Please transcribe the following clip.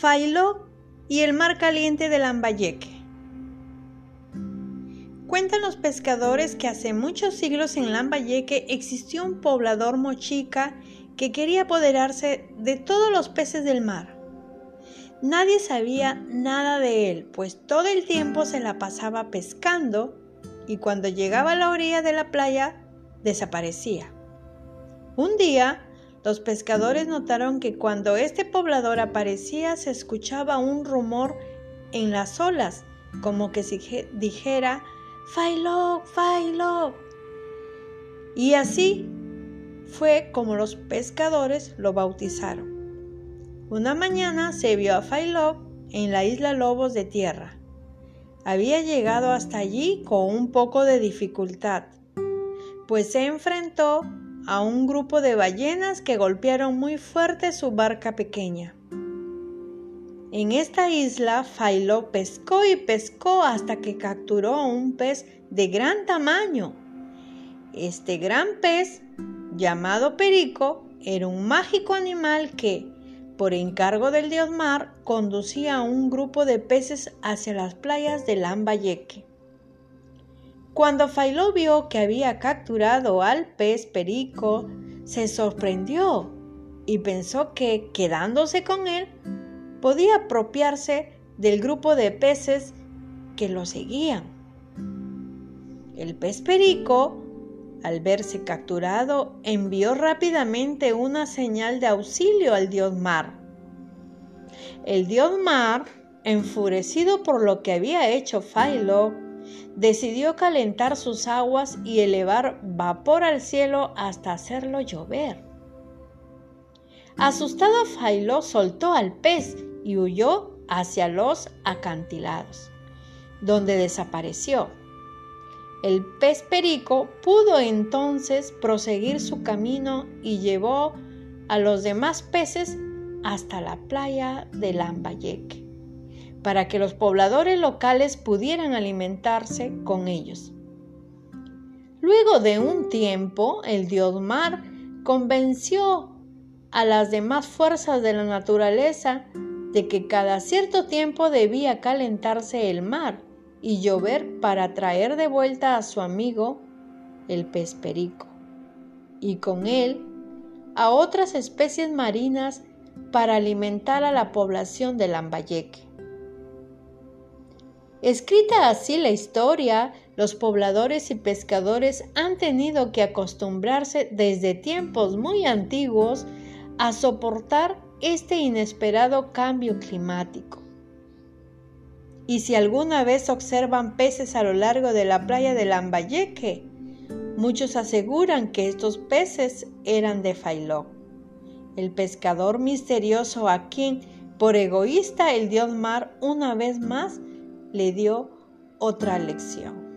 Failo y el mar caliente de Lambayeque. Cuentan los pescadores que hace muchos siglos en Lambayeque existió un poblador mochica que quería apoderarse de todos los peces del mar. Nadie sabía nada de él, pues todo el tiempo se la pasaba pescando y cuando llegaba a la orilla de la playa desaparecía. Un día, los pescadores notaron que cuando este poblador aparecía se escuchaba un rumor en las olas, como que si dijera Failog, Failog. Y así fue como los pescadores lo bautizaron. Una mañana se vio a Failog en la isla Lobos de Tierra. Había llegado hasta allí con un poco de dificultad, pues se enfrentó a un grupo de ballenas que golpearon muy fuerte su barca pequeña. En esta isla, Failog pescó y pescó hasta que capturó un pez de gran tamaño. Este gran pez, llamado perico, era un mágico animal que, por encargo del dios mar, conducía a un grupo de peces hacia las playas de Lambayeque. Cuando Failó vio que había capturado al pez perico, se sorprendió y pensó que, quedándose con él, podía apropiarse del grupo de peces que lo seguían. El pez perico, al verse capturado, envió rápidamente una señal de auxilio al dios mar. El dios mar, enfurecido por lo que había hecho Philo, decidió calentar sus aguas y elevar vapor al cielo hasta hacerlo llover. Asustado Philo soltó al pez y huyó hacia los acantilados, donde desapareció. El pez perico pudo entonces proseguir su camino y llevó a los demás peces hasta la playa de Lambayeque, para que los pobladores locales pudieran alimentarse con ellos. Luego de un tiempo, el dios mar convenció a las demás fuerzas de la naturaleza de que cada cierto tiempo debía calentarse el mar y llover para traer de vuelta a su amigo el pez perico, y con él a otras especies marinas para alimentar a la población de Lambayeque. Escrita así la historia, los pobladores y pescadores han tenido que acostumbrarse desde tiempos muy antiguos a soportar este inesperado cambio climático. Y si alguna vez observan peces a lo largo de la playa de Lambayeque, muchos aseguran que estos peces eran de Failó, el pescador misterioso a quien, por egoísta, el dios mar una vez más le dio otra lección.